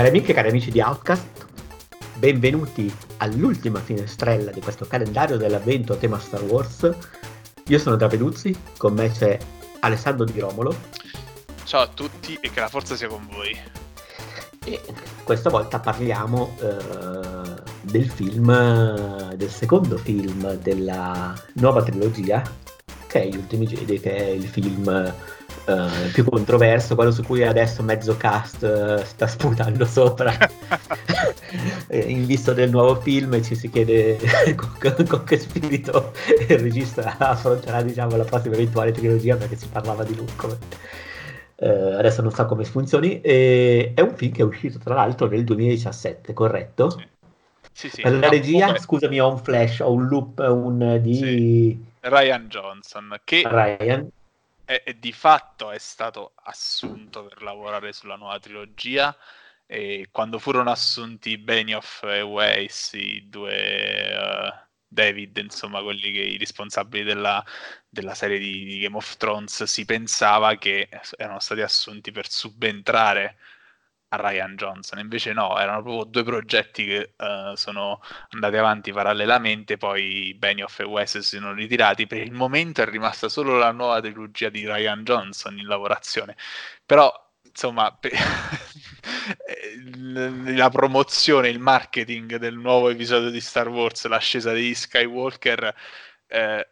Cari amiche e cari amici di Outcast, benvenuti all'ultima finestrella di questo calendario dell'avvento a tema Star Wars. Io sono Daviduzzi, con me c'è Alessandro Di Romolo. Ciao a tutti e che la forza sia con voi. E questa volta parliamo eh, del film, del secondo film della nuova trilogia, che è Gli Ultimi Jedi, che è il film uh, più controverso, quello su cui adesso mezzo cast uh, sta sputando sopra. In vista del nuovo film ci si chiede con, con, che spirito il regista affronterà diciamo, la prossima eventuale trilogia perché si parlava di Luke. Uh, adesso non so come funzioni. E è un film che è uscito tra l'altro nel 2017, corretto? Sì. Sì, sì. La regia, scusami, ho un flash, ho un loop un, di... Ryan Johnson, che Ryan e, e di fatto è stato assunto per lavorare sulla nuova trilogia. E quando furono assunti Benioff e Weiss, i due uh, David, insomma, quelli che, i responsabili della, della serie di, di, Game of Thrones, si pensava che erano stati assunti per subentrare a Ryan Johnson. Invece no, erano proprio due progetti che uh, sono andati avanti parallelamente, poi Benioff e Wes si sono ritirati. Per il momento è rimasta solo la nuova trilogia di Ryan Johnson in lavorazione. Però, insomma, per... la promozione, il marketing del nuovo episodio di Star Wars, l'ascesa degli Skywalker... Eh,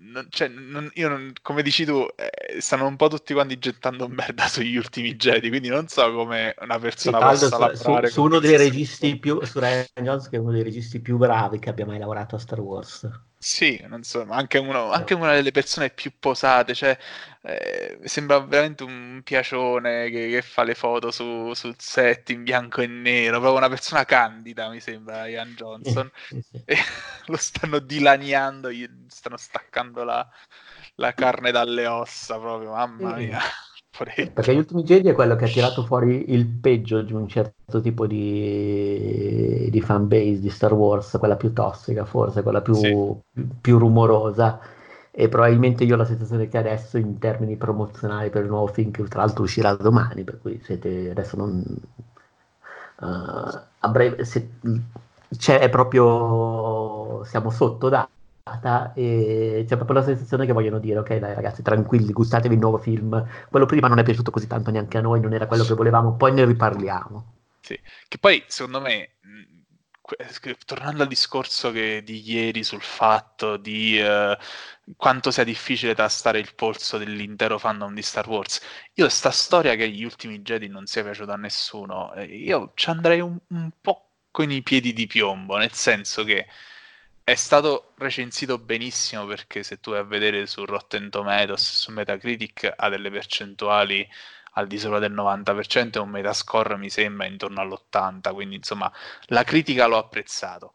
non, cioè, non, io non, come dici tu, eh, stanno un po' tutti quanti gettando merda sugli ultimi Jedi, quindi non so come una persona sì, possa su, lavorare su, su uno dei registi più, su Ryan Jones che è uno dei registi più bravi che abbia mai lavorato a Star Wars. Sì, non so, ma anche, uno, anche una delle persone più posate, cioè, eh, sembra veramente un piacione che, che fa le foto su, sul set in bianco e nero, proprio una persona candida, mi sembra, Ian Johnson. sì, sì. E lo stanno dilaniando, gli stanno staccando la, la carne dalle ossa, proprio, mamma mia. Perché gli ultimi Jedi è quello che ha tirato fuori il peggio di un certo tipo di, di fanbase di Star Wars, quella più tossica forse, quella più, sì. più, rumorosa. E probabilmente io ho la sensazione che adesso in termini promozionali per il nuovo film, che tra l'altro uscirà domani, per cui siete adesso non... Uh, a breve, se, c'è proprio... siamo sotto da e c'è proprio la sensazione che vogliono dire ok dai ragazzi tranquilli gustatevi il nuovo film. Quello prima non è piaciuto così tanto neanche a noi non era quello che volevamo poi ne riparliamo. Sì che poi secondo me tornando al discorso che, di ieri sul fatto di uh, quanto sia difficile tastare il polso dell'intero fandom di Star Wars io sta storia che gli ultimi Jedi non sia piaciuta a nessuno eh, io ci andrei un, un po' con i piedi di piombo nel senso che è stato recensito benissimo perché se tu vai a vedere su Rotten Tomatoes su Metacritic ha delle percentuali al di sopra del 90% e un metascore mi sembra intorno all'80 quindi insomma la critica l'ho apprezzato.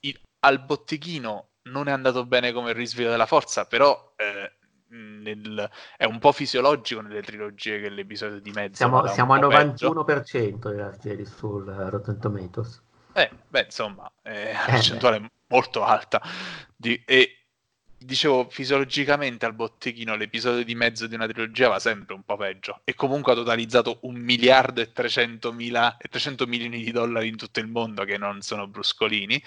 Il, al botteghino non è andato bene come il risveglio della forza però eh, nel, è un po' fisiologico nelle trilogie che l'episodio di mezzo siamo, siamo al 91% della serie sul Rotten Tomatoes. Eh, beh, insomma, è una percentuale eh, molto alta. Di, e dicevo, fisiologicamente al botteghino l'episodio di mezzo di una trilogia va sempre un po' peggio. E comunque ha totalizzato un miliardo e 300, mila, e 300 milioni di dollari in tutto il mondo, che non sono bruscolini.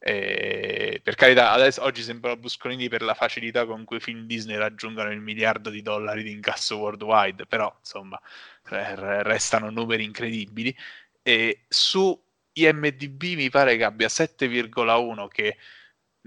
E per carità, adesso, oggi sembrano bruscolini per la facilità con cui i film Disney raggiungono il miliardo di dollari di incasso worldwide, però insomma restano numeri incredibili. E su IMDB mi pare che abbia 7,1 che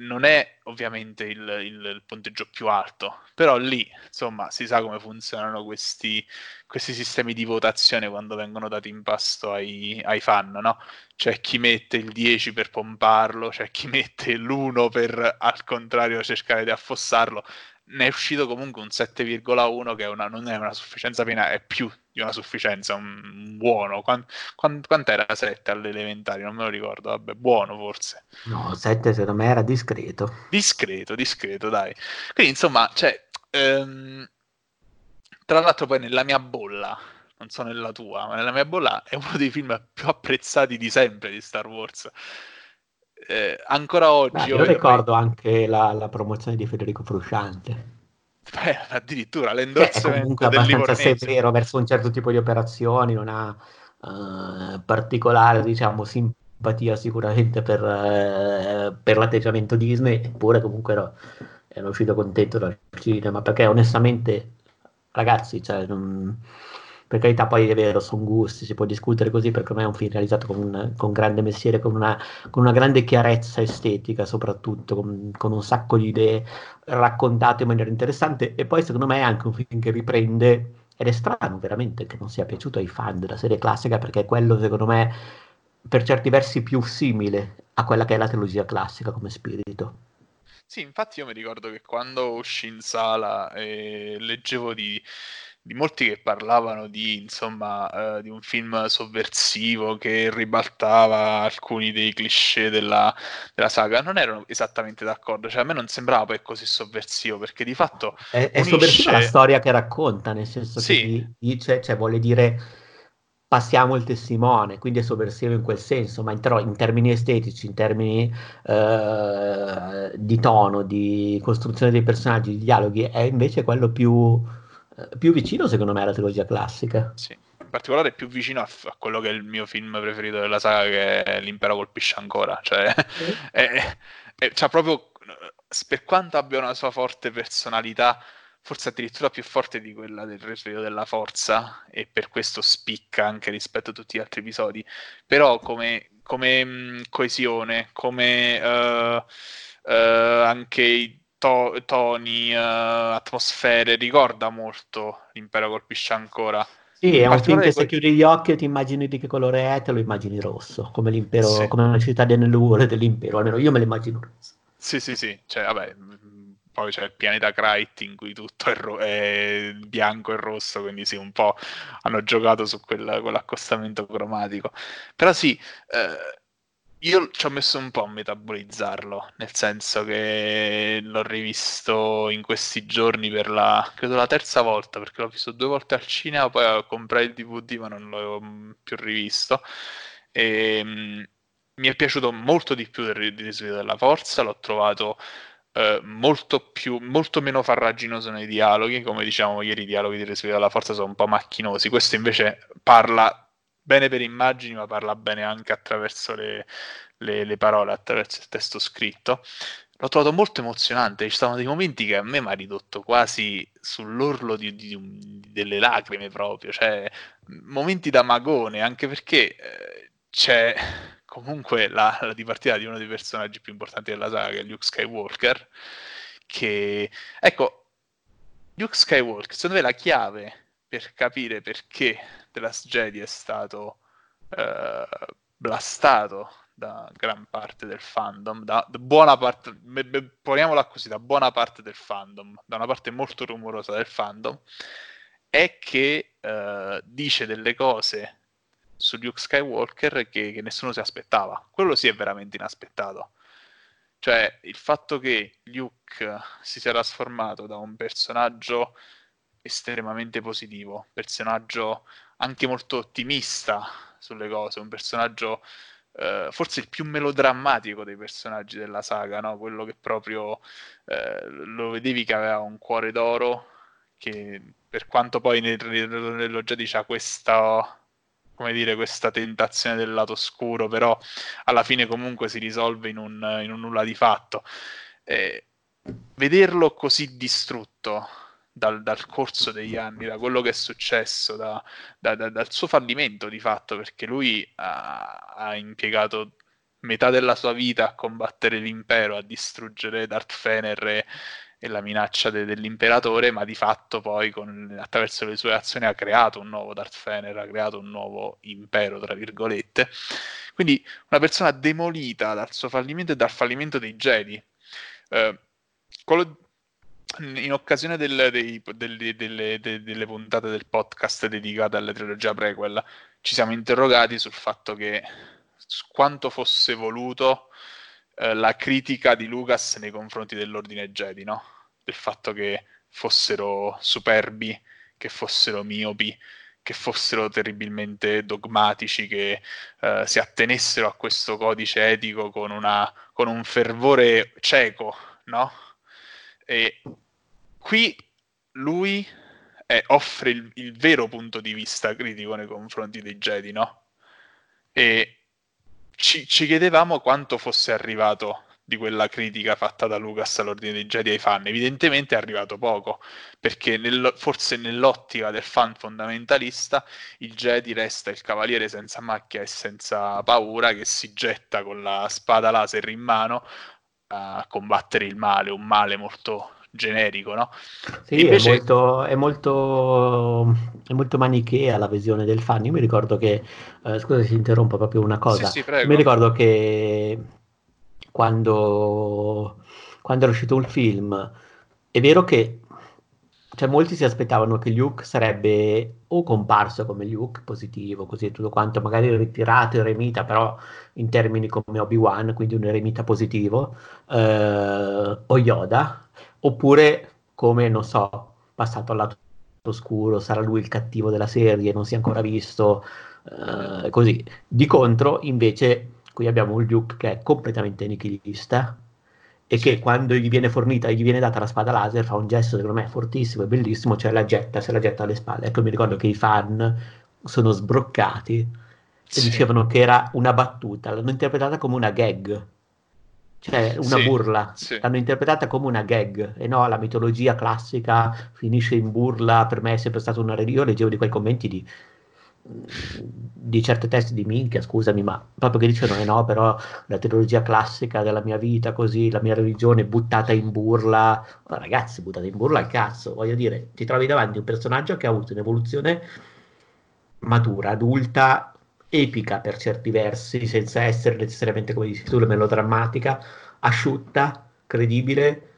non è ovviamente il, il, il, punteggio più alto, però lì insomma si sa come funzionano questi, questi sistemi di votazione quando vengono dati in pasto ai, ai, fan, no? C'è chi mette il 10 per pomparlo, c'è chi mette l'1 per al contrario cercare di affossarlo ne è uscito comunque un 7,1 che è una, non è una sufficienza piena, è più di una sufficienza, un, buono. Quant, quant, quant'era 7 alle elementari? Non me lo ricordo, vabbè, buono forse. No, 7 secondo me era discreto. Discreto, discreto, dai. Quindi insomma, cioè, ehm, tra l'altro poi nella mia bolla, non so nella tua, ma nella mia bolla è uno dei film più apprezzati di sempre di Star Wars eh, ancora oggi... Beh, io ricordo poi... anche la, la, promozione di Federico Frusciante. Beh, addirittura l'endorsement è comunque abbastanza severo verso un certo tipo di operazioni, non ha uh, particolare, diciamo, simpatia sicuramente per, uh, per l'atteggiamento Disney, eppure comunque ero, ero uscito contento dal cinema, perché onestamente, ragazzi, cioè, non per carità poi è vero, sono gusti, si può discutere così perché ormai è un film realizzato con, un, con grande mestiere, con una, con una, grande chiarezza estetica soprattutto, con, con, un sacco di idee raccontate in maniera interessante e poi secondo me è anche un film che riprende, ed è strano veramente che non sia piaciuto ai fan della serie classica perché è quello secondo me per certi versi più simile a quella che è la trilogia classica come spirito. Sì, infatti io mi ricordo che quando uscì in sala e leggevo di di molti che parlavano di, insomma, eh, di un film sovversivo che ribaltava alcuni dei cliché della, della, saga, non erano esattamente d'accordo. Cioè, a me non sembrava poi così sovversivo, perché di fatto... È, è sovversiva la storia che racconta, nel senso sì. che dice, cioè vuole dire passiamo il testimone, quindi è sovversivo in quel senso, ma in, ter- in termini estetici, in termini eh, di tono, di costruzione dei personaggi, di dialoghi, è invece quello più più vicino secondo me alla trilogia classica. Sì, in particolare più vicino a, a, quello che è il mio film preferito della saga, che è L'impero colpisce ancora. Cioè, sì. è, è, cioè proprio, per quanto abbia una sua forte personalità, forse addirittura più forte di quella del risveglio della forza, e per questo spicca anche rispetto a tutti gli altri episodi, però come, come mh, coesione, come uh, uh, anche i to- toni, uh, atmosfere, ricorda molto l'impero colpisce ancora. Sì, è un film che se chiudi gli occhi e ti immagini di che colore è, te lo immagini rosso, come l'impero, sì. come la città delle nuvole dell'impero, almeno io me lo immagino rosso. Sì, sì, sì, cioè, vabbè, poi c'è il pianeta Krayt in cui tutto è, ro- è, bianco e rosso, quindi sì, un po' hanno giocato su quel, quell'accostamento cromatico. Però sì, eh, io ci ho messo un po' a metabolizzarlo, nel senso che l'ho rivisto in questi giorni per la, credo la terza volta, perché l'ho visto due volte al cinema, poi comprai il DVD ma non l'ho più rivisto. E, mh, mi è piaciuto molto di più del Risveglio della Forza, l'ho trovato eh, molto, più, molto meno farraginoso nei dialoghi, come diciamo ieri i dialoghi di Risveglio della Forza sono un po' macchinosi, questo invece parla bene per immagini, ma parla bene anche attraverso le, le, le parole, attraverso il testo scritto. L'ho trovato molto emozionante, ci stavano dei momenti che a me mi ha ridotto quasi sull'orlo di, di, di, delle lacrime proprio, cioè momenti da magone, anche perché eh, c'è comunque la, la dipartita di uno dei personaggi più importanti della saga, che è Luke Skywalker, che, ecco, Luke Skywalker, secondo me la chiave per capire perché The Last Jedi è stato eh, blastato da gran parte del fandom, da, da buona parte, poniamola così, da buona parte del fandom, da una parte molto rumorosa del fandom, è che eh, dice delle cose su Luke Skywalker che, che nessuno si aspettava. Quello sì è veramente inaspettato. Cioè, il fatto che Luke si sia trasformato da un personaggio estremamente positivo, personaggio anche molto ottimista sulle cose, un personaggio eh, forse il più melodrammatico dei personaggi della saga, no? quello che proprio eh, lo vedevi che aveva un cuore d'oro, che per quanto poi nel, nello Jedi c'ha questa come dire, questa tentazione del lato oscuro, però alla fine comunque si risolve in un, in un nulla di fatto. Eh, vederlo così distrutto dal, dal, corso degli anni, da quello che è successo, da, da, dal suo fallimento di fatto, perché lui ha, ha, impiegato metà della sua vita a combattere l'impero, a distruggere Darth Fener e, e la minaccia de, dell'imperatore, ma di fatto poi con, attraverso le sue azioni ha creato un nuovo Darth Fener, ha creato un nuovo impero, tra virgolette. Quindi una persona demolita dal suo fallimento e dal fallimento dei Jedi. Eh, quello in occasione del, dei, delle, delle, delle, puntate del podcast dedicate alla trilogia prequel, ci siamo interrogati sul fatto che quanto fosse voluto eh, la critica di Lucas nei confronti dell'ordine Jedi, no? Del fatto che fossero superbi, che fossero miopi, che fossero terribilmente dogmatici, che eh, si attenessero a questo codice etico con, una, con un fervore cieco, no? E qui lui eh, offre il, il, vero punto di vista critico nei confronti dei Jedi, no? E ci, ci chiedevamo quanto fosse arrivato di quella critica fatta da Lucas all'ordine dei Jedi ai fan. Evidentemente è arrivato poco, perché nel, forse nell'ottica del fan fondamentalista il Jedi resta il cavaliere senza macchia e senza paura che si getta con la spada laser in mano a combattere il male, un male molto generico, no? Sì, Invece... è, molto, è, molto, è molto manichea la visione del fan. Io mi ricordo che, eh, scusa se interrompo proprio una cosa, sì, sì, mi ricordo che quando, quando è uscito il film, è vero che cioè, molti si aspettavano che Luke sarebbe o comparso come Luke, positivo, così e tutto quanto, magari ritirato, eremita, però in termini come Obi-Wan, quindi un eremita positivo, eh, o Yoda, oppure come, non so, passato al lato oscuro, sarà lui il cattivo della serie, non si è ancora visto, eh, così. Di contro, invece, qui abbiamo un Luke che è completamente nichilista e che quando gli viene fornita, gli viene data la spada laser, fa un gesto secondo me fortissimo e bellissimo, cioè la getta, se la getta alle spalle. Ecco, mi ricordo che i fan sono sbroccati e sì. dicevano che era una battuta, l'hanno interpretata come una gag cioè una sì, burla, sì. l'hanno interpretata come una gag e no, la mitologia classica finisce in burla, per me è sempre stata una io leggevo di quei commenti di, di certe testi di minchia, scusami, ma proprio che eh no, però la trilogia classica della mia vita, così, la mia religione buttata in burla, oh, ragazzi, buttata in burla al cazzo, voglio dire, ti trovi davanti un personaggio che ha avuto un'evoluzione matura, adulta, epica per certi versi, senza essere necessariamente, come dici tu, melodrammatica, asciutta, credibile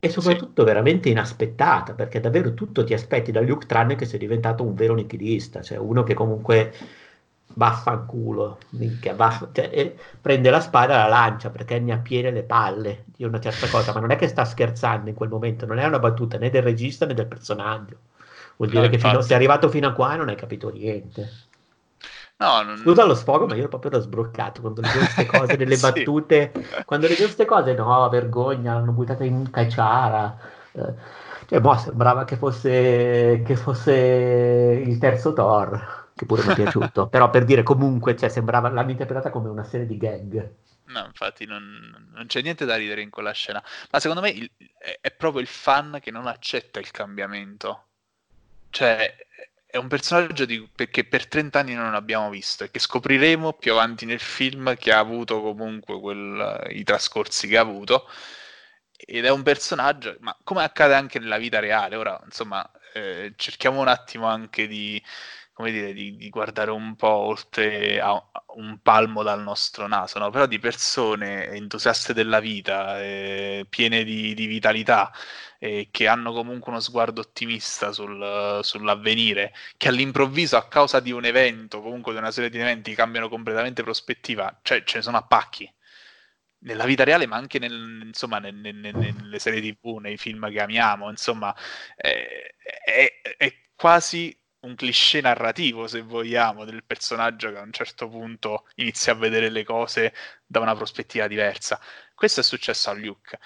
e soprattutto sì. veramente inaspettata, perché davvero tutto ti aspetti da Luke tranne che sei diventato un vero nichilista, cioè uno che comunque vaffanculo, minchia, vaff- cioè, prende la spada e la lancia perché ne ha piene le palle di una certa cosa, ma non è che sta scherzando in quel momento, non è una battuta né del regista né del personaggio. Vuol dire no, che fino, sei arrivato fino a qua e non hai capito niente. No, non... Scusa lo sfogo, ma io proprio da sbroccato quando leggevo queste cose, delle sì. battute. Quando leggevo queste cose, no, vergogna, l'hanno buttata in cacciara. Eh, cioè, boh, sembrava che fosse, che fosse il terzo Thor, che pure mi è piaciuto. Però per dire, comunque, cioè, sembrava, l'hanno interpretata come una serie di gag. No, infatti non, non, c'è niente da ridere in quella scena. Ma secondo me il, è, è proprio il fan che non accetta il cambiamento cioè, è un personaggio di, che per 30 anni non abbiamo visto e che scopriremo più avanti nel film che ha avuto comunque quel, i trascorsi che ha avuto. Ed è un personaggio, ma come accade anche nella vita reale, ora insomma eh, cerchiamo un attimo anche di, come dire, di, di, guardare un po' oltre a un palmo dal nostro naso, no? però di persone entusiaste della vita, eh, piene di, di vitalità, eh, che hanno comunque uno sguardo ottimista sul, sull'avvenire, che all'improvviso a causa di un evento, comunque di una serie di eventi, cambiano completamente prospettiva, cioè ce ne sono a pacchi. Nella vita reale, ma anche nel, insomma, nel, nel, nelle serie TV, nei film che amiamo, insomma, eh, è, è quasi un cliché narrativo, se vogliamo, del personaggio che a un certo punto inizia a vedere le cose da una prospettiva diversa. Questo è successo a Luke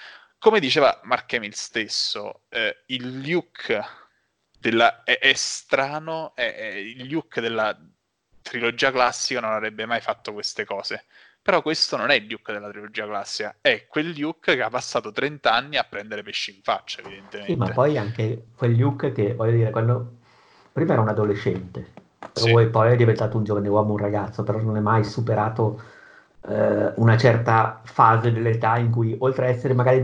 come diceva Mark Hamill stesso, eh, il Luke della, è, è, strano, è, è, il Luke della trilogia classica non avrebbe mai fatto queste cose. Però questo non è il Luke della trilogia classica, è quel Luke che ha passato 30 anni a prendere pesci in faccia, evidentemente. Sì, ma poi anche quel Luke che, voglio dire, quando prima era un adolescente, sì. poi, poi è diventato un giovane uomo, un ragazzo, però non è mai superato eh, una certa fase dell'età in cui oltre ad essere magari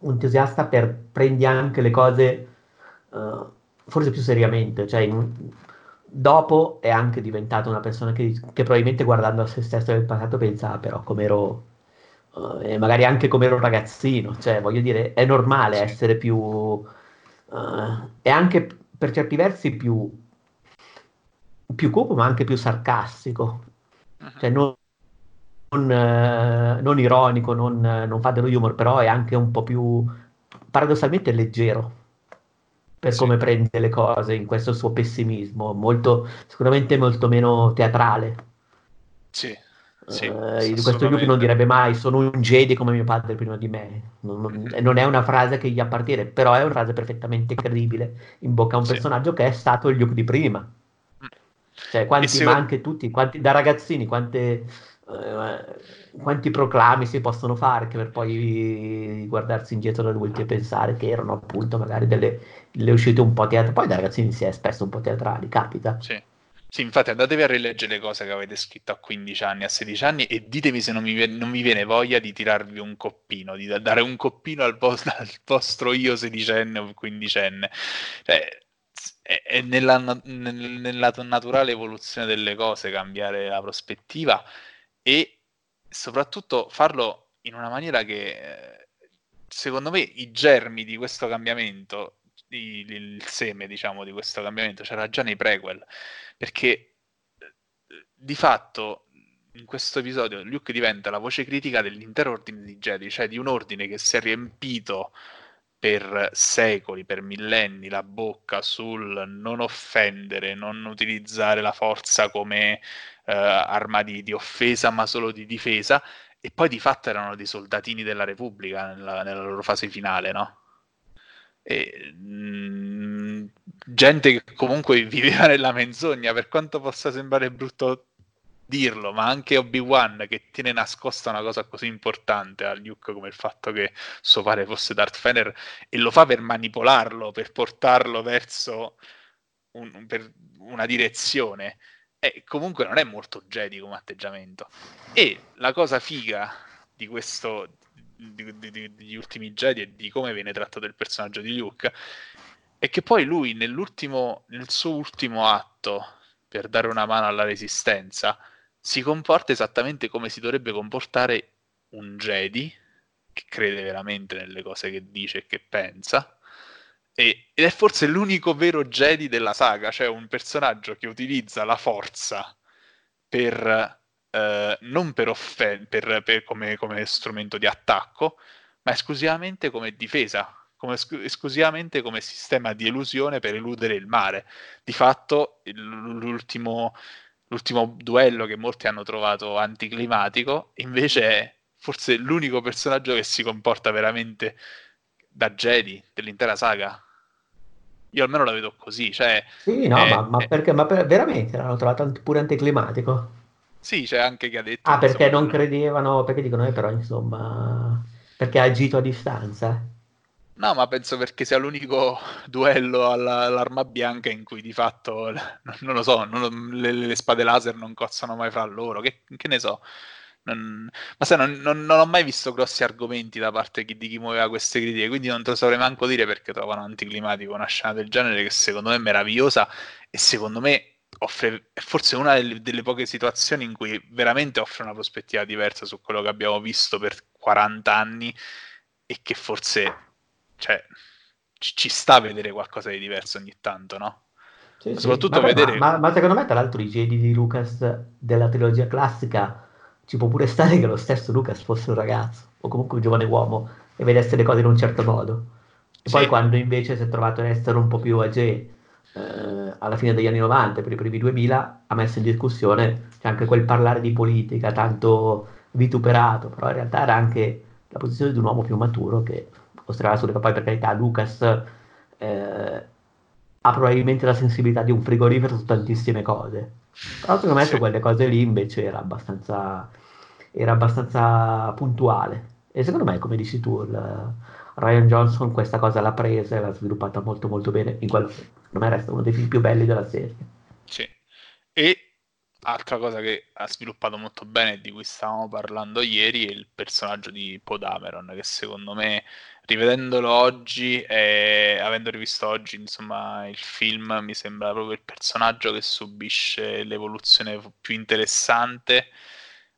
entusiasta per prendi anche le cose uh, forse più seriamente, cioè in, dopo è anche diventato una persona che, che, probabilmente guardando a se stesso nel passato pensa ah, però come ero uh, e magari anche come ero ragazzino, cioè voglio dire è normale essere più uh, è anche per certi versi più più cupo ma anche più sarcastico, cioè non non, eh, non ironico, non, non, fa dello humor, però è anche un po' più paradossalmente leggero per sì. come prende le cose in questo suo pessimismo, molto, sicuramente molto meno teatrale. Sì. Sì, uh, questo Luke non direbbe mai sono un Jedi come mio padre prima di me. Non, non, non, è una frase che gli appartiene, però è una frase perfettamente credibile in bocca a un sì. personaggio che è stato il Luke di prima. Mm. Cioè, quanti, ma anche tutti, quanti, da ragazzini, quante, uh, quanti proclami si possono fare che per poi guardarsi indietro da adulti e pensare che erano appunto magari delle, delle uscite un po' teatrali. Poi da ragazzini si è spesso un po' teatrali, capita. Sì. Sì, infatti andatevi a rileggere le cose che avete scritto a 15 anni, a 16 anni e ditemi se non mi, non vi viene voglia di tirarvi un coppino, di dare un coppino al, vostro, al vostro io sedicenne o quindicenne. Cioè, è, nella, nella, naturale evoluzione delle cose cambiare la prospettiva e soprattutto farlo in una maniera che secondo me i germi di questo cambiamento, il, il seme diciamo di questo cambiamento c'era già nei prequel perché di fatto in questo episodio Luke diventa la voce critica dell'intero ordine di Jedi, cioè di un ordine che si è riempito per secoli, per millenni, la bocca sul non offendere, non utilizzare la forza come uh, arma di, di, offesa, ma solo di difesa, e poi di fatto erano dei soldatini della Repubblica nella, nella loro fase finale, no? E, mh, mm, gente che comunque viveva nella menzogna, per quanto possa sembrare brutto dirlo, ma anche Obi-Wan che tiene nascosta una cosa così importante a Luke come il fatto che suo padre fosse Darth Vader e lo fa per manipolarlo, per portarlo verso un, per una direzione. E comunque non è molto Jedi come atteggiamento. E la cosa figa di questo, di, di, di, degli ultimi Jedi e di come viene trattato il personaggio di Luke è che poi lui nel suo ultimo atto per dare una mano alla resistenza si comporta esattamente come si dovrebbe comportare un Jedi che crede veramente nelle cose che dice e che pensa ed è forse l'unico vero Jedi della saga cioè un personaggio che utilizza la forza per eh, non per, offen- per, per come, come, strumento di attacco, ma esclusivamente come difesa, come esc- esclusivamente come sistema di elusione per eludere il mare. Di fatto, il, l'ultimo, l'ultimo duello che molti hanno trovato anticlimatico, invece è forse l'unico personaggio che si comporta veramente da Jedi dell'intera saga. Io almeno la vedo così, cioè... Sì, no, è, ma, ma, perché? Ma per, veramente l'hanno trovato pure anticlimatico? Sì, c'è anche chi ha detto... Ah, perché non credevano, perché dicono, eh, però insomma, perché ha agito a distanza. No, ma penso perché sia l'unico duello alla, all'arma bianca in cui di fatto, non lo so, non, le, le, spade laser non cozzano mai fra loro, che, che ne so. Non, ma sai, non, non, non, ho mai visto grossi argomenti da parte di chi muoveva queste critiche, quindi non te lo saprei manco dire perché trovano anticlimatico una scena del genere che secondo me è meravigliosa e secondo me offre, è forse una delle, delle, poche situazioni in cui veramente offre una prospettiva diversa su quello che abbiamo visto per 40 anni e che forse cioè, ci, ci, sta a vedere qualcosa di diverso ogni tanto, no? Sì, Soprattutto sì. vedere... Ma, ma, secondo me, tra l'altro, i Jedi di Lucas della trilogia classica ci può pure stare che lo stesso Lucas fosse un ragazzo o comunque un giovane uomo e vedesse le cose in un certo modo. E sì. poi quando invece si è trovato ad essere un po' più agé eh, alla fine degli anni 90, per i primi 2000, ha messo in discussione c'è anche quel parlare di politica tanto vituperato, però in realtà era anche la posizione di un uomo più maturo che mostrava sulle poi per carità Lucas eh, ha probabilmente la sensibilità di un frigorifero su tantissime cose. Però secondo me su quelle cose lì invece era abbastanza, era abbastanza puntuale. E secondo me, come dici tu, il, Ryan Johnson questa cosa l'ha presa e l'ha sviluppata molto molto bene in quello che secondo me resta uno dei film più belli della serie. Sì. E altra cosa che ha sviluppato molto bene di cui stavamo parlando ieri è il personaggio di Podameron che secondo me rivedendolo oggi e avendo rivisto oggi insomma il film mi sembra proprio il personaggio che subisce l'evoluzione più interessante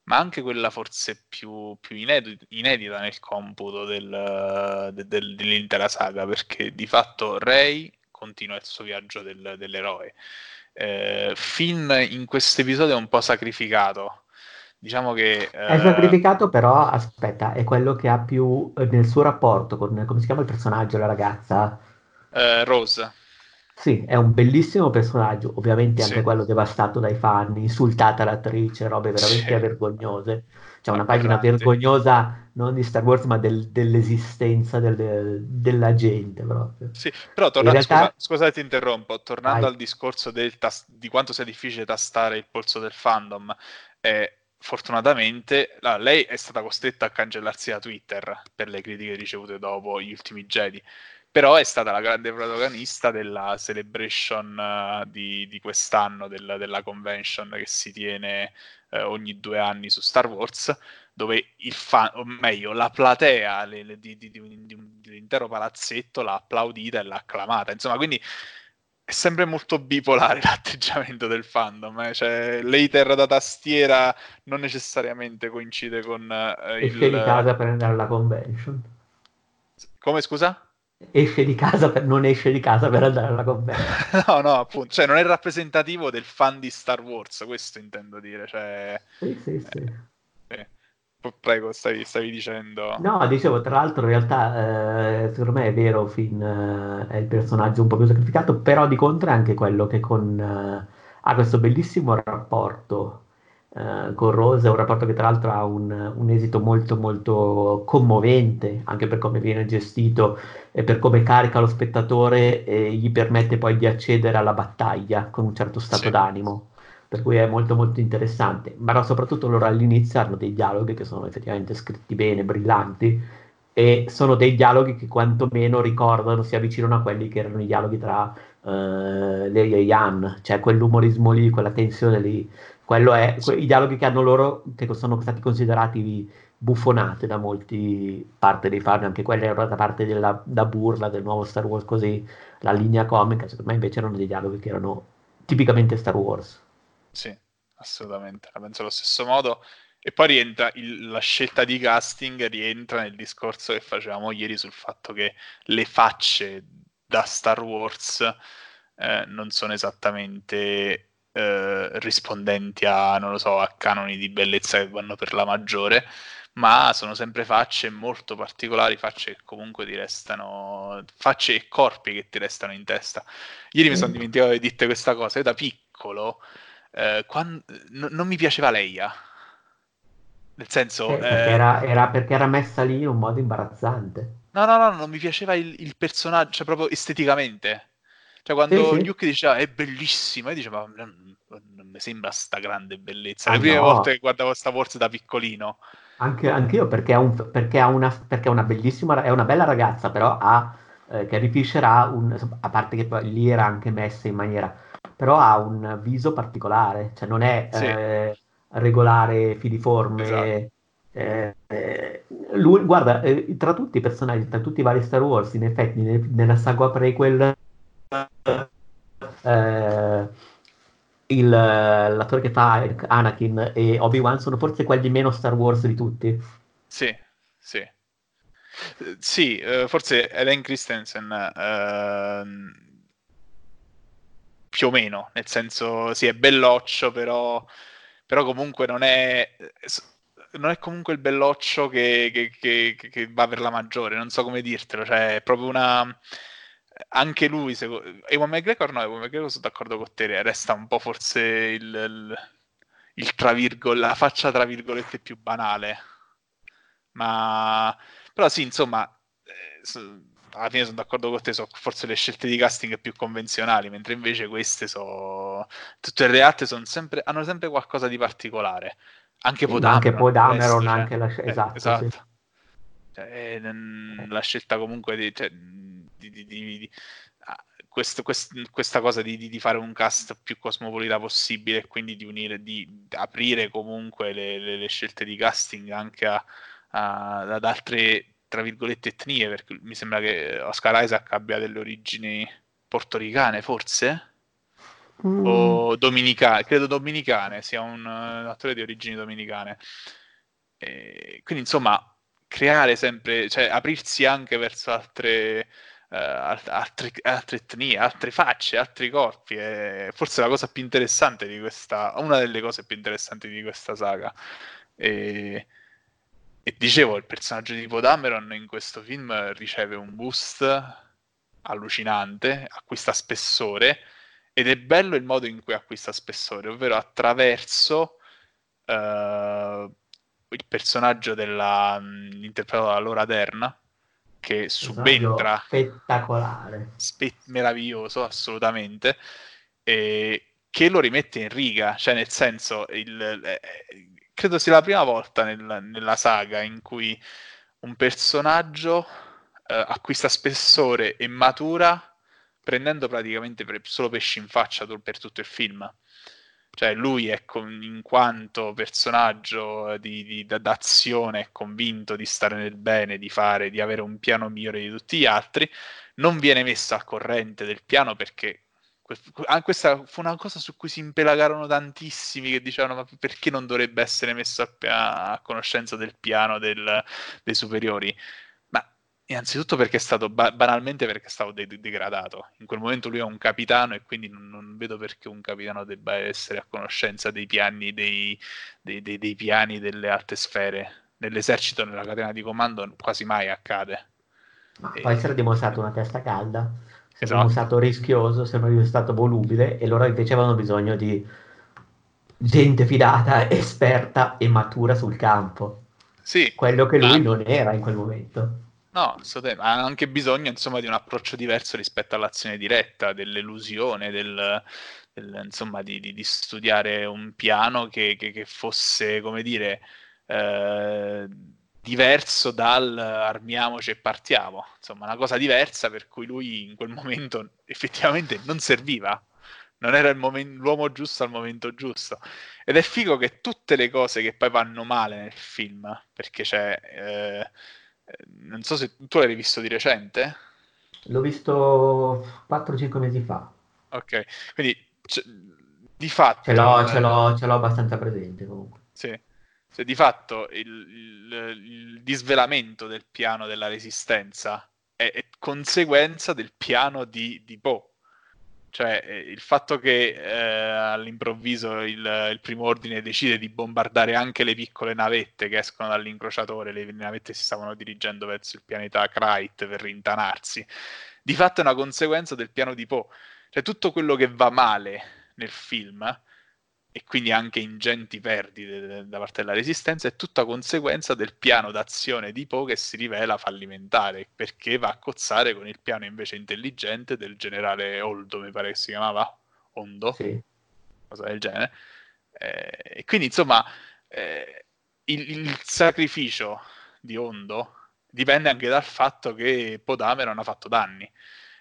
ma anche quella forse più, più inedita, inedita, nel computo del, de, del, dell'intera saga, perché di fatto Rey continua il suo viaggio del, dell'eroe. Eh, Finn in questo episodio è un po' sacrificato. Diciamo che... Eh... È sacrificato però, aspetta, è quello che ha più eh, nel suo rapporto con, come si chiama il personaggio, la ragazza? Eh, Rose. Sì, è un bellissimo personaggio, ovviamente anche Sì. quello devastato dai fan, insultata l'attrice, robe veramente Sì. vergognose. C'è una pagina Aberranti. vergognosa non di Star Wars, ma del- dell'esistenza del- della gente proprio. Sì, però torna- realtà, scusa, scusa ti interrompo, tornando vai. al discorso del tas- di quanto sia difficile tastare il polso del fandom, eh, fortunatamente la- lei è stata costretta a cancellarsi da Twitter per le critiche ricevute dopo gli ultimi Jedi, però è stata la grande protagonista della celebration eh, di, di quest'anno, del- della convention che si tiene eh, ogni due anni su Star Wars, dove il fan, o meglio, la platea le- le- di, di- di un- di un- dell'intero palazzetto l'ha applaudita e l'ha acclamata. Insomma, quindi è sempre molto bipolare l'atteggiamento del fandom. eh. Cioè, l'hater da tastiera non necessariamente coincide con eh, Esce di il... casa per andare alla convention. Come scusa? Esce di casa per... non esce di casa per andare alla convention. No, no, appunto, cioè non è rappresentativo del fan di Star Wars, questo intendo dire, cioè... Sì, sì, sì. eh, eh. Prego, stavi, stavi dicendo... No, dicevo, tra l'altro in realtà eh, secondo me è vero, Finn eh, è il personaggio un po' più sacrificato, però di contro è anche quello che con, eh, ha questo bellissimo rapporto eh, con Rose, è un rapporto che tra l'altro ha un, un esito molto molto commovente, anche per come viene gestito e per come carica lo spettatore e gli permette poi di accedere alla battaglia con un certo stato Sì. d'animo per cui è molto molto interessante, ma soprattutto loro all'inizio hanno dei dialoghi che sono effettivamente scritti bene, brillanti, e sono dei dialoghi che quantomeno ricordano, si avvicinano a quelli che erano i dialoghi tra eh, lei e Ian, cioè quell'umorismo lì, quella tensione lì, quello è, i dialoghi che hanno loro, che sono stati considerati buffonate da molti parte dei fan, anche quelle erano da parte della da burla del nuovo Star Wars così, la linea comica, secondo me invece erano dei dialoghi che erano tipicamente Star Wars. Sì, assolutamente, la penso allo stesso modo. E poi rientra il- la scelta di casting rientra nel discorso che facevamo ieri sul fatto che le facce da Star Wars eh, non sono esattamente eh, rispondenti a, non lo so, a canoni di bellezza che vanno per la maggiore, ma sono sempre facce molto particolari, facce che comunque ti restano, facce e corpi che ti restano in testa. Ieri mi sono dimenticato di dirti questa cosa, io da piccolo eh, quan- n- non mi piaceva Leia. Nel senso, Eh, perché, eh, era, era- perché era messa lì in un modo imbarazzante. no, no, no, non mi piaceva il, il personaggio, cioè proprio esteticamente. Cioè, quando Sì. Luke diceva è bellissima, io dicevo, ma non, non mi sembra sta grande bellezza. Ah, Le prime no. volte che guardavo Star Wars da piccolino, Anche, anch'io perché, ha un- perché ha una, perché è una bellissima, è una bella ragazza, però ha, eh, Carrie Fisher ha un, a parte che poi lì era anche messa in maniera, però ha un viso particolare, cioè non è Sì. eh, regolare, filiforme. Esatto. eh, eh, lui, guarda, eh, tra tutti i personaggi, tra tutti i vari Star Wars, in effetti ne- nella saga prequel eh, il- l'attore che fa Anakin e Obi-Wan sono forse quelli meno Star Wars di tutti. Sì, sì. Sì, eh, forse Ellen Christensen ehm, più o meno, nel senso, sì, è belloccio, però, però comunque non è, non è comunque il belloccio che, che- che- che va per la maggiore, non so come dirtelo, cioè è proprio una... Anche lui, seco- Ewan McGregor no, Ewan McGregor sono d'accordo con te, resta un po' forse il, il, il tra virgol- la faccia tra virgolette più banale ma però sì, insomma, eh, alla fine sono d'accordo con te, sono forse le scelte di casting più convenzionali, mentre invece queste sono tutte le altre sono sempre, hanno sempre qualcosa di particolare. Anche ma anche Dameron, Poe del resto, Dameron, cioè, anche la sc- eh, esatto, sì. esatto. Cioè, eh, la scelta comunque di, cioè, di- di- di- ah, questo- quest- questa cosa di, fare un cast più cosmopolita possibile e quindi di unire, di aprire comunque le, le- le scelte di casting anche a- a- ad altre, tra virgolette, etnie, perché mi sembra che Oscar Isaac abbia delle origini portoricane, forse? Mm, o dominicane, credo dominicane, sia un eh, attore di origini dominicane. E quindi insomma, creare sempre, cioè aprirsi anche verso altre, eh, alt- altre, etnie, altre facce, altri corpi, è forse la cosa più interessante di questa, una delle cose più interessanti di questa saga. E, e dicevo, il personaggio di Poe Dameron in questo film riceve un boost allucinante, acquista spessore ed è bello il modo in cui acquista spessore, ovvero attraverso uh, il personaggio della, mh, interpretato da Laura Dern, che subentra. spettacolare, spe- meraviglioso assolutamente, e che lo rimette in riga, cioè nel senso, il, eh, credo sia la prima volta nel, nella saga in cui un personaggio eh, acquista spessore e matura prendendo praticamente per, solo pesci in faccia per tutto il film. Cioè lui è con, in quanto personaggio di, di, d'azione è convinto di stare nel bene, di fare, di avere un piano migliore di tutti gli altri, non viene messo al corrente del piano perché ah, questa fu una cosa su cui si impelagarono tantissimi che dicevano ma perché non dovrebbe essere messo a, a conoscenza del piano del, dei superiori Innanzitutto perché è stato ba- banalmente perché è stato de- degradato. In quel momento lui è un capitano e quindi non, non, vedo perché un capitano debba essere a conoscenza dei piani, dei, dei, dei, dei piani delle alte sfere. Nell'esercito, nella catena di comando, quasi mai accade. Ma e... Essere dimostrato una testa calda, sembra esatto. stato rischioso, sembra un stato volubile e loro invece avevano bisogno di gente fidata, esperta e matura sul campo. Sì. Quello che lui ma... non era in quel momento. No, ha anche bisogno insomma, di un approccio diverso rispetto all'azione diretta, dell'elusione, del, del, insomma, di, di, di, studiare un piano che, che, che fosse, come dire, eh, diverso dal armiamoci e partiamo. Insomma, una cosa diversa per cui lui in quel momento effettivamente non serviva. Non era momen- l'uomo giusto al momento giusto. Ed è figo che tutte le cose che poi vanno male nel film, perché c'è... Eh, non so se tu l'hai visto di recente. L'ho visto 4-5 mesi fa. Ok, quindi c- di fatto... Ce l'ho, ce, l'ho, ce l'ho, abbastanza presente comunque. Sì, cioè, di fatto il, il, il, disvelamento del piano della resistenza è, è conseguenza del piano di, di Poe. Cioè, eh, il fatto che eh, all'improvviso il, il, primo ordine decide di bombardare anche le piccole navette che escono dall'incrociatore, le navette si stavano dirigendo verso il pianeta Krayt per rintanarsi, di fatto è una conseguenza del piano di Poe. Cioè, tutto quello che va male nel film e quindi anche ingenti perdite da parte della resistenza, è tutta conseguenza del piano d'azione di Poe che si rivela fallimentare, perché va a cozzare con il piano invece intelligente del generale Oldo, mi pare che si chiamava Ondo, sì. cosa del genere. Eh, e quindi insomma eh, il, il, sacrificio di Ondo dipende anche dal fatto che Podameron ha fatto danni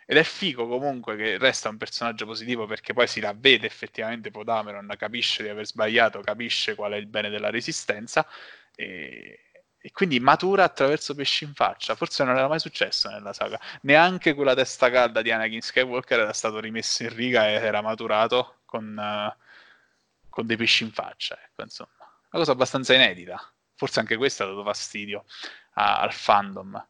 ed è figo comunque che resta un personaggio positivo perché poi si ravvede effettivamente Podameron, capisce di aver sbagliato, capisce qual è il bene della resistenza e, e quindi matura attraverso pesci in faccia. Forse non era mai successo nella saga. Neanche quella testa calda di Anakin Skywalker era stato rimesso in riga e era maturato con, uh, con dei pesci in faccia. Ecco, insomma, una cosa abbastanza inedita. Forse anche questo ha dato fastidio a, al fandom.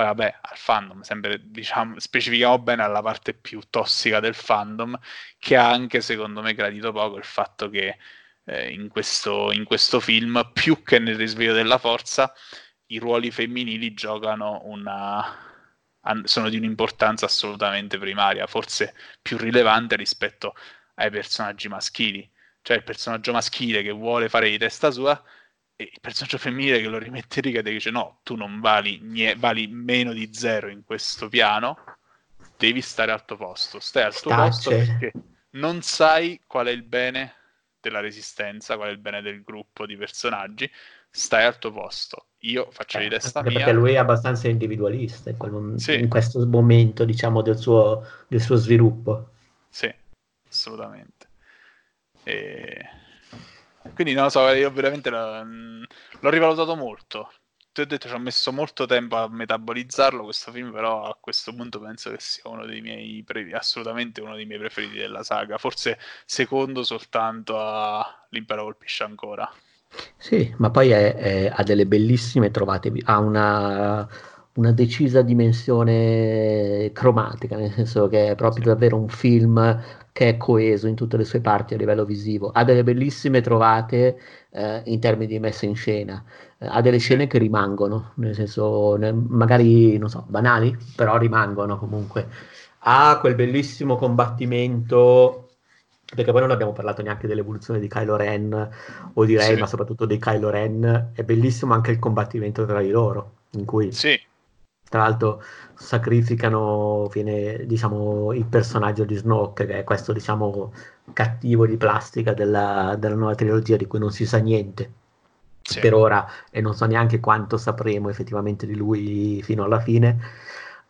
Poi vabbè, al fandom, sempre diciamo, specifichiamo bene alla parte più tossica del fandom, che ha anche secondo me gradito poco il fatto che eh, in, questo, in questo film, più che nel risveglio della forza, i ruoli femminili giocano una, sono di un'importanza assolutamente primaria, forse più rilevante rispetto ai personaggi maschili. Cioè il personaggio maschile che vuole fare di testa sua il personaggio femminile che lo rimette in riga e dice no, tu non vali, nie, vali meno di zero in questo piano, devi stare al tuo posto, stai al tuo Stacce. posto perché non sai qual è il bene della resistenza, qual è il bene del gruppo di personaggi, stai al tuo posto. Io faccio eh, di testa mia. Perché lui è abbastanza individualista in, quel, sì. in questo momento, diciamo, del suo, del suo sviluppo. Sì, assolutamente. E quindi non lo so, io veramente l'ho, l'ho rivalutato molto. Ti ho detto, ci ho messo molto tempo a metabolizzarlo questo film, però a questo punto penso che sia uno dei miei pre- assolutamente uno dei miei preferiti della saga. Forse secondo soltanto a L'impero colpisce ancora. Sì, ma poi è, è, ha delle bellissime trovate, ha una, una decisa dimensione cromatica, nel senso che è proprio davvero un film che è coeso in tutte le sue parti a livello visivo, ha delle bellissime trovate eh, in termini di messa in scena. ha delle scene che rimangono, nel senso, magari, non so, banali, però rimangono comunque. Ha quel bellissimo combattimento perché poi non abbiamo parlato neanche dell'evoluzione di Kylo Ren o di Rey, sì. ma soprattutto di Kylo Ren. È bellissimo anche il combattimento tra di loro, in cui sì. Tra l'altro sacrificano viene, diciamo, il personaggio di Snoke, che è questo diciamo, cattivo di plastica della, della nuova trilogia di cui non si sa niente. Sì. Per ora, e non so neanche quanto sapremo effettivamente di lui fino alla fine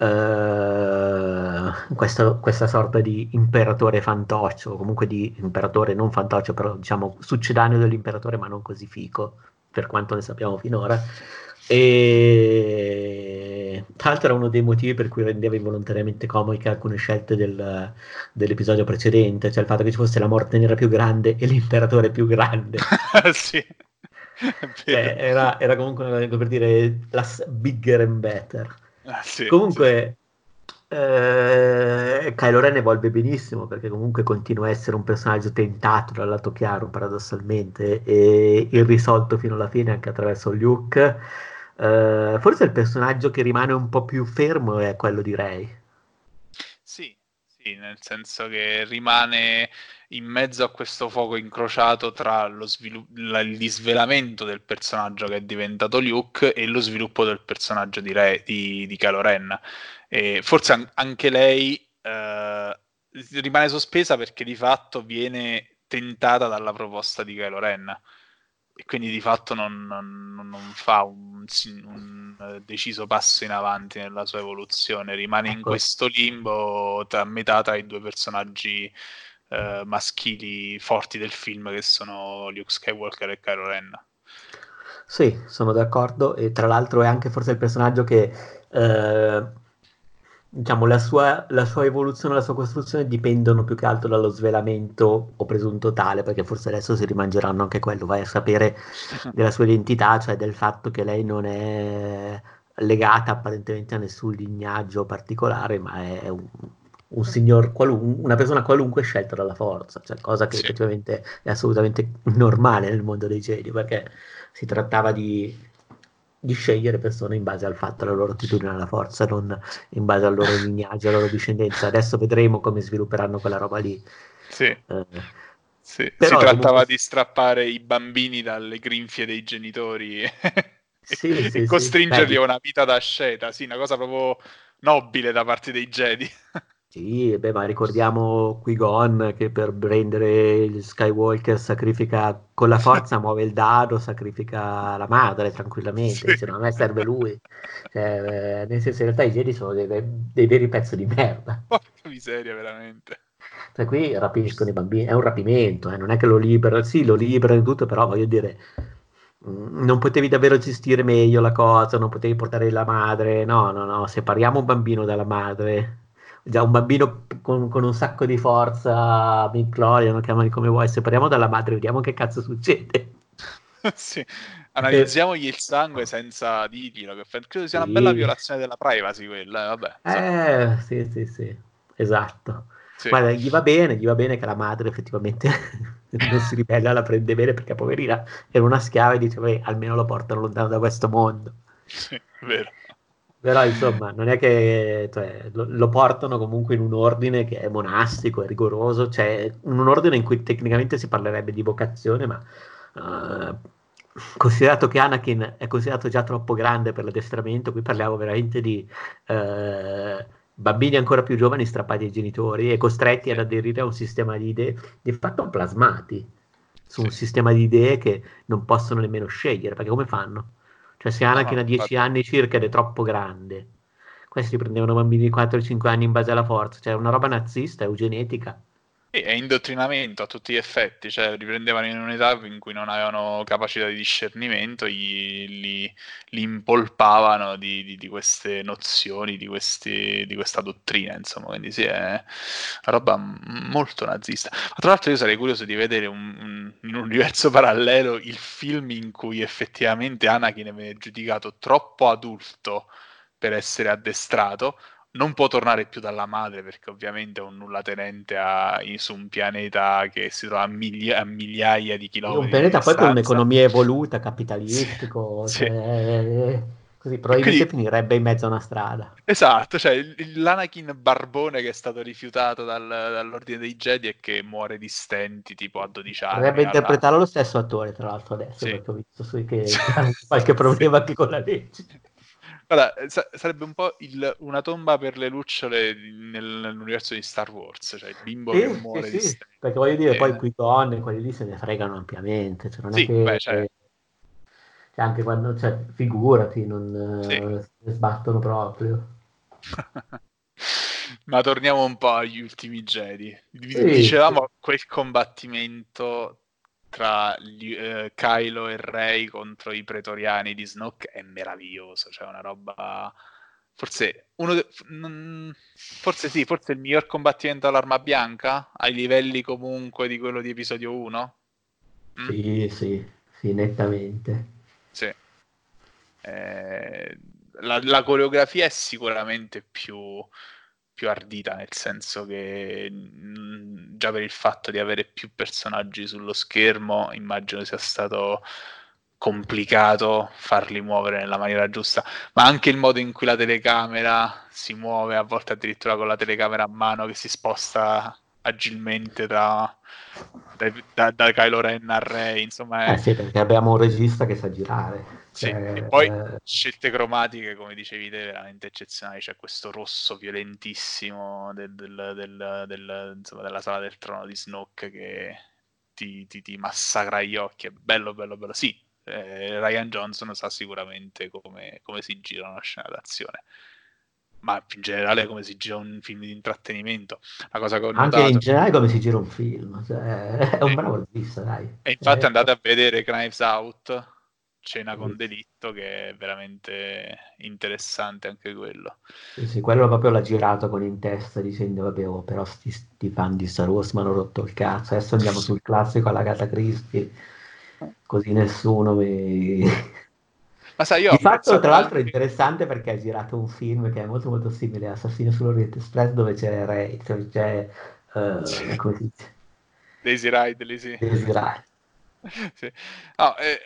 Uh, questa, questa, sorta di imperatore fantoccio, o comunque di imperatore non fantoccio, però diciamo succedaneo dell'imperatore, ma non così fico, per quanto ne sappiamo finora. E tra l'altro era uno dei motivi per cui rendeva involontariamente comiche alcune scelte del, dell'episodio precedente, cioè il fatto che ci fosse la morte nera più grande e l'imperatore più grande. sì. Cioè, era, era, comunque per dire la bigger and better. Ah, sì, comunque, sì. Eh, Kylo Ren evolve benissimo perché comunque continua a essere un personaggio tentato dal lato chiaro, paradossalmente, e irrisolto fino alla fine anche attraverso Luke. Eh, forse il personaggio che rimane un po' più fermo è quello di Rey. Sì, sì, nel senso che rimane in mezzo a questo fuoco incrociato tra lo svilupp- la, il disvelamento del personaggio che è diventato Luke e lo sviluppo del personaggio di, Re- di, di Kylo Ren. E forse an- anche lei eh, rimane sospesa perché di fatto viene tentata dalla proposta di Kylo Ren e quindi di fatto non, non, non fa un, un, deciso passo in avanti nella sua evoluzione, rimane ecco. in questo limbo a metà tra i due personaggi eh, maschili forti del film che sono Luke Skywalker e Kylo Ren. Sì, sono d'accordo e tra l'altro è anche forse il personaggio che eh, diciamo la sua, la sua, evoluzione, la sua costruzione dipendono più che altro dallo svelamento o presunto tale, perché forse adesso si rimangeranno anche quello, vai a sapere della sua identità, cioè del fatto che lei non è legata apparentemente a nessun lignaggio particolare, ma è un, un signor qualunque, una persona qualunque scelta dalla forza, cioè cosa che sì. effettivamente è assolutamente normale nel mondo dei Jedi, perché si trattava di, di, scegliere persone in base al fatto della loro attitudine alla forza, non in base al loro lignaggio, alla loro discendenza. Adesso vedremo come svilupperanno quella roba lì. Sì. Eh, sì. si trattava comunque... di strappare i bambini dalle grinfie dei genitori sì, e, sì, costringerli a una vita da sceta, sì, una cosa proprio nobile da parte dei Jedi. Sì, beh, ma ricordiamo Qui-Gon che per prendere il Skywalker sacrifica con la forza, muove il dado, sacrifica la madre tranquillamente, sì. no, a me serve lui. Cioè, eh, nel senso, in realtà i Jedi sono dei, dei veri pezzi di merda. Porca miseria, veramente. Cioè, qui rapiscono i bambini, è un rapimento, eh, non è che lo liberano, sì, lo liberano tutto, però voglio dire, mm, non potevi davvero gestire meglio la cosa, non potevi portare la madre, no, no, no, separiamo un bambino dalla madre già un bambino con, con un sacco di forza, Midchlorian, chiamali come vuoi, separiamo dalla madre, vediamo che cazzo succede. sì. Analizziamogli il sangue senza dirglielo, che credo sia una bella violazione della privacy quella, eh, vabbè. Eh, sì, sì, sì, esatto. Sì. Guarda, gli va bene, gli va bene che la madre effettivamente non si ribella, la prende bene perché poverina era una schiava e dice, beh, almeno lo portano lontano da questo mondo. Sì, vero. Però insomma, non è che cioè, lo, lo, portano comunque in un ordine che è monastico, è rigoroso, cioè un ordine in cui tecnicamente si parlerebbe di vocazione, ma uh, considerato che Anakin è considerato già troppo grande per l'addestramento, qui parliamo veramente di uh, bambini ancora più giovani strappati ai genitori e costretti ad aderire a un sistema di idee, di fatto plasmati su un sistema di idee che non possono nemmeno scegliere, perché come fanno? Cioè, se Anakin no, ha 10 anni circa ed è troppo grande. Questi prendevano bambini di 4-5 anni in base alla forza, cioè una roba nazista, eugenetica. Sì, è indottrinamento a tutti gli effetti, cioè riprendevano in un'età in cui non avevano capacità di discernimento, gli, li, li impolpavano di, di, di, queste nozioni, di, questi, di questa dottrina, insomma, quindi sì, è una roba molto nazista. Ma tra l'altro io sarei curioso di vedere un, un, in un universo parallelo il film in cui effettivamente Anakin viene giudicato troppo adulto per essere addestrato non può tornare più dalla madre perché ovviamente è un nulla tenente a, su un pianeta che si trova a, miglia, a migliaia di chilometri. Un pianeta poi con un'economia evoluta, capitalistico, sì. cioè, così probabilmente Quindi, finirebbe in mezzo a una strada. Esatto, cioè l'Anakin barbone che è stato rifiutato dal, dall'ordine dei Jedi e che muore di stenti tipo a 12 anni. Dovrebbe interpretarlo lo stesso attore tra l'altro adesso sì. perché ho visto che ha qualche problema sì. anche con la legge. Guarda, sa- sarebbe un po' il, una tomba per le lucciole nel, nell'universo di Star Wars, cioè il bimbo sì, che muore sì, di sì. Perché voglio dire, eh. poi qui donne, quelli lì se ne fregano ampiamente, cioè non sì, è che... Beh, cioè... Cioè, anche quando, cioè, figurati, non sì. ne sbattono proprio. Ma torniamo un po' agli ultimi Jedi. Dicevamo quel combattimento tra gli, eh, Kylo e Rey contro i pretoriani di Snoke è meraviglioso, cioè una roba forse uno de... forse sì, forse il miglior combattimento all'arma bianca ai livelli comunque di quello di episodio 1. Mm? Sì, sì, sì, nettamente. Sì. Eh, la, la coreografia è sicuramente più più ardita, nel senso che mh, già per il fatto di avere più personaggi sullo schermo, immagino sia stato complicato farli muovere nella maniera giusta, ma anche il modo in cui la telecamera si muove, a volte addirittura con la telecamera a mano che si sposta agilmente da, da, da, da Kylo Ren a Rey, insomma... È... Eh sì, perché abbiamo un regista che sa girare. Sì, cioè, e poi eh... scelte cromatiche, come dicevi te, veramente eccezionali. C'è questo rosso violentissimo del, del, del, insomma, della sala del trono di Snoke che ti, ti, ti, massacra gli occhi. È bello, bello, bello. Sì, eh, Ryan Johnson sa sicuramente come, come si gira una scena d'azione ma in generale come si gira un film di intrattenimento. La cosa che ho Anche notato... in generale come si gira un film, cioè, è un bravo regista, dai. E infatti eh, andate a vedere Knives Out, Cena con delitto che è veramente interessante anche quello. Sì, sì, quello proprio l'ha girato con in testa dicendo vabbè oh, però sti, sti fan di Star Wars mi hanno rotto il cazzo, adesso andiamo sul classico alla Gata Christie, così nessuno mi... Ma sai, io Di fatto, tra l'altro, è interessante perché ha girato un film che è molto molto simile a Assassino sull'Oriente Express dove c'è Ray, cioè c'è... Uh, sì. Daisy Ridley, sì. Daisy Ridley. sì. No, eh,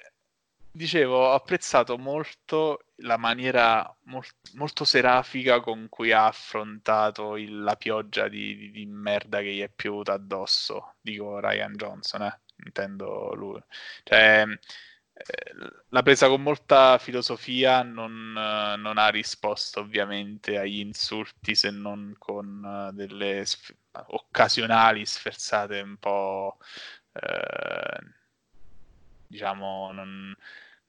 dicevo, ho apprezzato molto la maniera molt- molto serafica con cui ha affrontato il- la pioggia di-, di-, di, merda che gli è piovuta addosso. Dico Ryan Johnson, eh? intendo lui. Cioè, eh, l'ha presa con molta filosofia, non, non, ha risposto ovviamente agli insulti se non con uh, delle sf- occasionali sferzate un po'... Eh, diciamo non,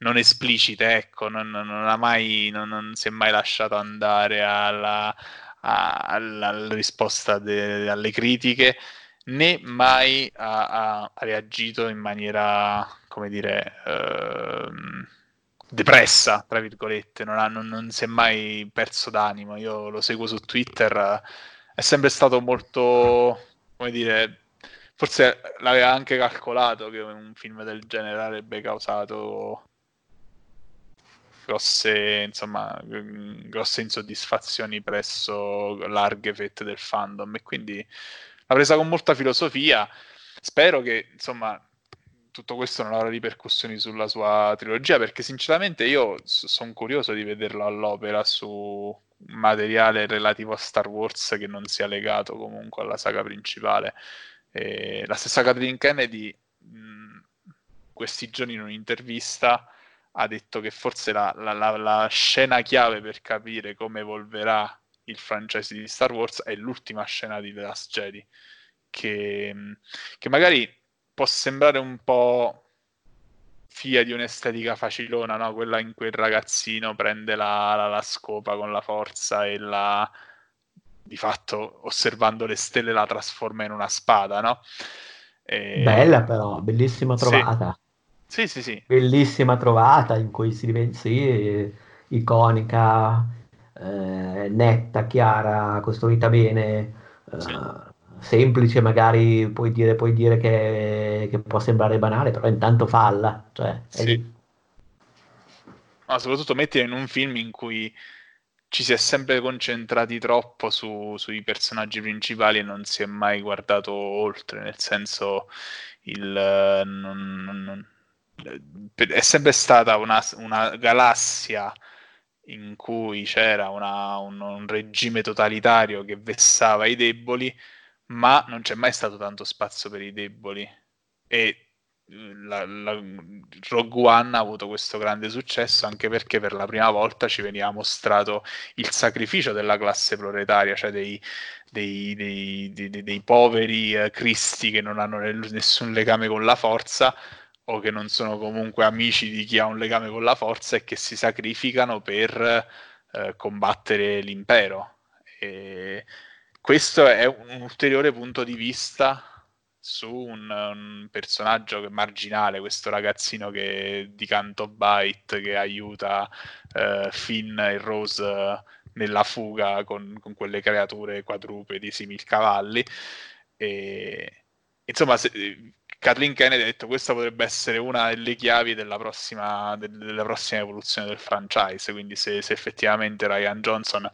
non esplicite, ecco, non, non, ha mai, non, non, si è mai lasciato andare alla, alla, alla risposta de, alle critiche, né mai ha, ha, reagito in maniera, come dire, eh, depressa, tra virgolette, non, ha, non, si è mai perso d'animo. Io lo seguo su Twitter, è sempre stato molto, come dire, forse l'aveva anche calcolato che un film del genere avrebbe causato grosse, insomma, grosse insoddisfazioni presso larghe fette del fandom e quindi l'ha presa con molta filosofia. Spero che, insomma, tutto questo non avrà ripercussioni sulla sua trilogia perché sinceramente io sono curioso di vederlo all'opera su materiale relativo a Star Wars che non sia legato comunque alla saga principale. E la stessa Kathleen Kennedy mh, questi giorni in un'intervista ha detto che forse la, la, la, la, scena chiave per capire come evolverà il franchise di Star Wars è l'ultima scena di The Last Jedi, che, che magari può sembrare un po' figlia di un'estetica facilona, no? quella in cui il ragazzino prende la, la, scopa con la forza e la di fatto osservando le stelle la trasforma in una spada, no? E... Bella però, bellissima trovata. Sì. Sì, sì. Bellissima trovata in cui si diventa sì, iconica, eh, netta, chiara, costruita bene, eh, sì. semplice, magari puoi dire, puoi dire che, che, può sembrare banale, però intanto falla. Cioè, sì. Ma soprattutto mettila in un film in cui ci si è sempre concentrati troppo su, sui personaggi principali e non si è mai guardato oltre, nel senso il, non, non, è sempre stata una, una galassia in cui c'era una, un, un, regime totalitario che vessava i deboli, ma non c'è mai stato tanto spazio per i deboli. E la, la, Rogue One ha avuto questo grande successo anche perché per la prima volta ci veniva mostrato il sacrificio della classe proletaria, cioè dei, dei, dei, dei poveri eh, cristi che non hanno nessun legame con la forza o che non sono comunque amici di chi ha un legame con la forza e che si sacrificano per eh, combattere l'impero. E questo è un ulteriore punto di vista su un, un personaggio marginale, questo ragazzino che, di canto bite che aiuta uh, Finn e Rose nella fuga con, con quelle creature quadrupedi similcavalli. E, insomma, se, Kathleen Kennedy ha detto questa potrebbe essere una delle chiavi della prossima, della prossima evoluzione del franchise, quindi se, se effettivamente Ryan Johnson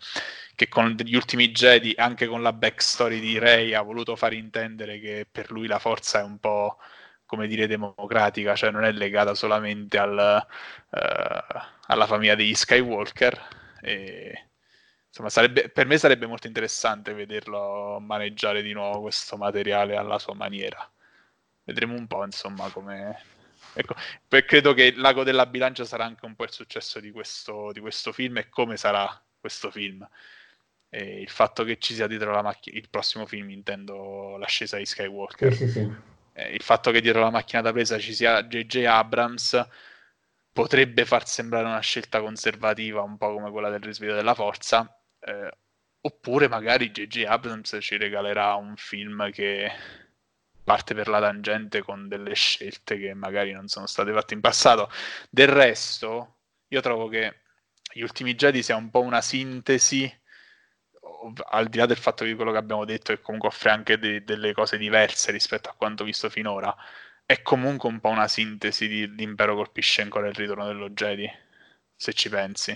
che con gli ultimi Jedi, anche con la backstory di Rey, ha voluto far intendere che per lui la forza è un po' come dire democratica, cioè non è legata solamente al, uh, alla famiglia degli Skywalker. E, insomma, sarebbe, per me sarebbe molto interessante vederlo maneggiare di nuovo questo materiale alla sua maniera. Vedremo un po', insomma, come, Ecco, credo che lago della bilancia sarà anche un po' il successo di questo, di questo film e come sarà questo film e il fatto che ci sia dietro la macchina, il prossimo film intendo l'ascesa di Skywalker, sì, sì, sì. Eh, il fatto che dietro la macchina da presa ci sia JJ Abrams potrebbe far sembrare una scelta conservativa, un po' come quella del risveglio della forza, eh, oppure magari JJ Abrams ci regalerà un film che parte per la tangente con delle scelte che magari non sono state fatte in passato. Del resto, io trovo che gli ultimi Jedi sia un po' una sintesi al di là del fatto di quello che abbiamo detto, che comunque offre anche de- delle cose diverse rispetto a quanto visto finora, è comunque un po' una sintesi di l'impero colpisce ancora il ritorno dello Jedi, se ci pensi.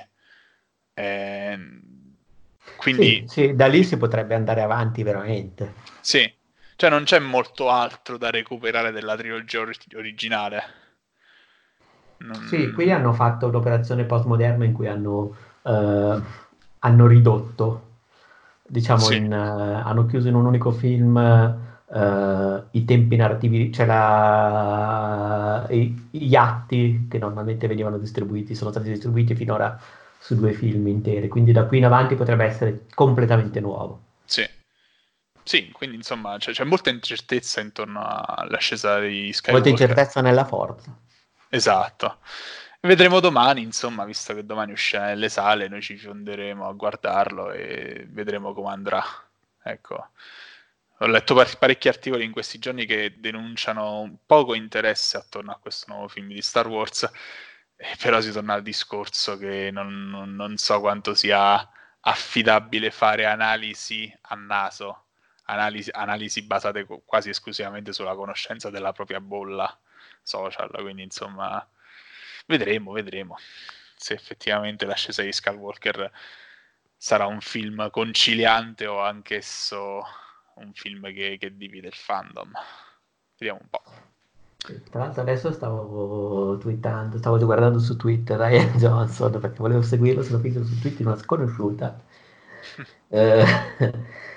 E... Ehm, quindi... Sì, sì, da lì si potrebbe andare avanti veramente. Sì, cioè non c'è molto altro da recuperare della trilogia or- originale. Non... Sì, qui hanno fatto l'operazione postmoderna in cui hanno, uh, hanno ridotto diciamo, sì. in, uh, hanno chiuso in un unico film uh, i tempi narrativi, cioè la, i, gli atti che normalmente venivano distribuiti, sono stati distribuiti finora su due film interi, quindi da qui in avanti potrebbe essere completamente nuovo. Sì. Quindi insomma c'è, c'è molta incertezza intorno all'ascesa di Skywalker. Molta incertezza nella forza. Esatto. Vedremo domani, insomma, visto che domani uscirà nelle sale, noi ci fonderemo a guardarlo e vedremo come andrà. Ecco. Ho letto parecchi articoli in questi giorni che denunciano poco interesse attorno a questo nuovo film di Star Wars, però si torna al discorso che non, non, non so quanto sia affidabile fare analisi a naso, analisi, analisi basate quasi esclusivamente sulla conoscenza della propria bolla social, quindi insomma Vedremo, vedremo se effettivamente l'ascesa di Skywalker sarà un film conciliante o anch'esso un film che, che divide il fandom. Vediamo un po'. Tra l'altro adesso stavo twittando, stavo guardando su Twitter Ryan Johnson perché volevo seguirlo, sono finito su Twitter una sconosciuta eh,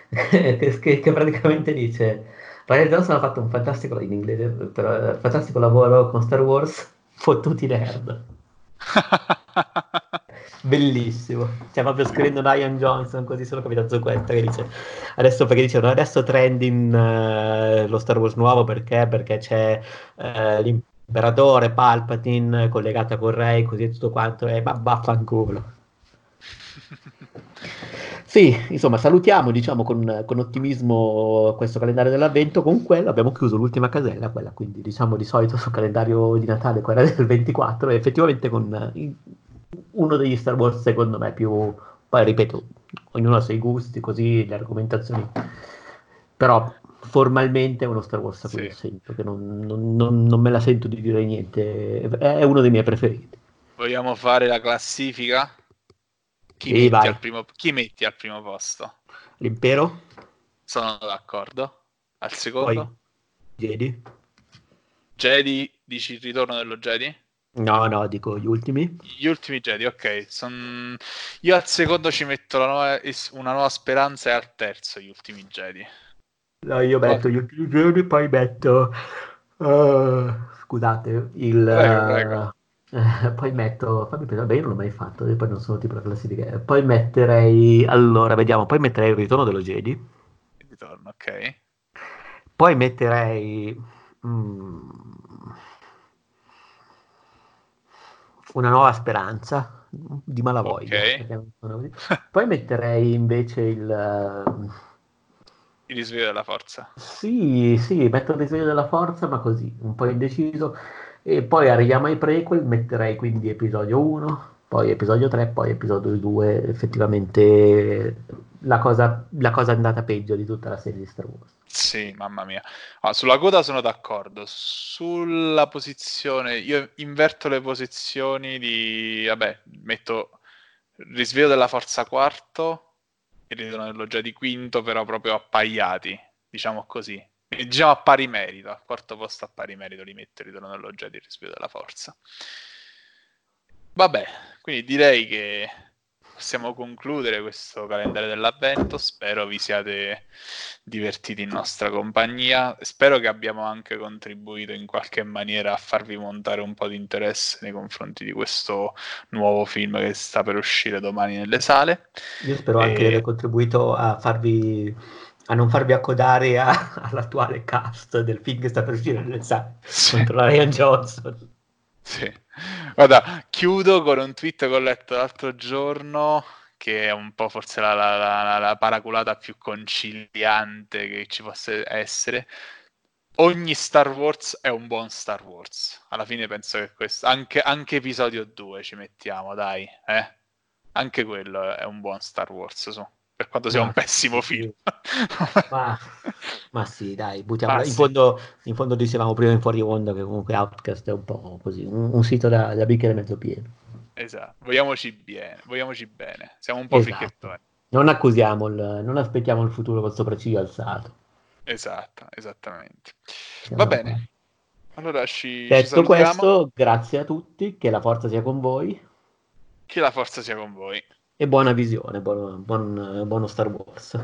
che, che, praticamente dice Ryan Johnson ha fatto un fantastico in inglese, però, fantastico lavoro con Star Wars Fottuti nerd. Bellissimo. Cioè, proprio scrivendo Ryan Johnson, così sono capitato questa che dice adesso perché dicevano adesso trending uh, lo Star Wars nuovo perché? Perché c'è uh, l'imperatore Palpatine collegata con Rey, così tutto quanto e ma vaffanculo. Sì, insomma, salutiamo diciamo con, con, ottimismo questo calendario dell'avvento. Con quello abbiamo chiuso l'ultima casella, quella quindi diciamo di solito sul calendario di Natale, quella del 24, e effettivamente con uno degli Star Wars secondo me più, poi ripeto, ognuno ha i suoi gusti, così le argomentazioni, però formalmente è uno Star Wars a cui sì. sento, che non, non, non, non me la sento di dire niente, è uno dei miei preferiti. Vogliamo fare la classifica? Chi, metti al, primo, chi metti al primo posto? L'impero? Sono d'accordo. Al secondo? Poi, Jedi. Jedi, dici il ritorno dello Jedi? No, no, dico gli ultimi. Gli ultimi Jedi, ok. Son... Io al secondo ci metto nuova, una nuova speranza e al terzo gli ultimi Jedi. No, io metto gli ultimi Jedi, poi metto... Uh, scusate, il... Prego, prego. Uh, poi metto... Fammi pensare, beh, io non l'ho mai fatto, e poi non sono tipo la classifica. Poi metterei... Allora, vediamo, poi metterei il ritorno dello Jedi. Il ritorno, ok. Poi metterei... Mm, una nuova speranza di malavoglia. Okay. Poi metterei invece il... Il risveglio della forza. Sì, sì, metto il risveglio della forza, ma così, un po' indeciso. E poi arriviamo ai prequel, metterei quindi episodio 1, poi episodio 3, poi episodio 2, effettivamente la cosa, la cosa andata peggio di tutta la serie di Star Wars. Sì, mamma mia. Ah, sulla coda sono d'accordo. Sulla posizione, io inverto le posizioni di... Vabbè, metto risveglio della forza quarto e ritorno dello già di quinto, però proprio appaiati, diciamo così. Diciamo a pari merito, al quarto posto a pari merito li metto il ritorno già di risveglio della forza. Vabbè, quindi direi che possiamo concludere questo calendario dell'avvento. Spero vi siate divertiti in nostra compagnia. Spero che abbiamo anche contribuito in qualche maniera a farvi montare un po' di interesse nei confronti di questo nuovo film che sta per uscire domani nelle sale. Io spero e... anche di aver contribuito a farvi a non farvi accodare a, all'attuale cast del film che sta per uscire nelle sale sì. contro Ryan Johnson. Sì. Guarda, chiudo con un tweet che ho letto l'altro giorno, che è un po' forse la, la, la, la paraculata più conciliante che ci possa essere. Ogni Star Wars è un buon Star Wars. Alla fine penso che questo, anche, anche episodio 2 ci mettiamo, dai, eh? Anche quello è un buon Star Wars, su per quanto sia ma un pessimo film. ma, ma, sì, dai, buttiamola. In, fondo, in fondo dicevamo prima in fuori onda che comunque Outcast è un po' così, un, un sito da, da bicchiere mezzo pieno. Esatto, vogliamoci bene, vogliamoci bene. siamo un po' esatto. fricchettoni. Non accusiamo, il, non aspettiamo il futuro col sopracciglio alzato. Esatto, esattamente. Va bene. Allora ci, Detto ci questo, grazie a tutti, che la forza sia con voi. Che la forza sia con voi e buona visione, buono, buon, buono Star Wars.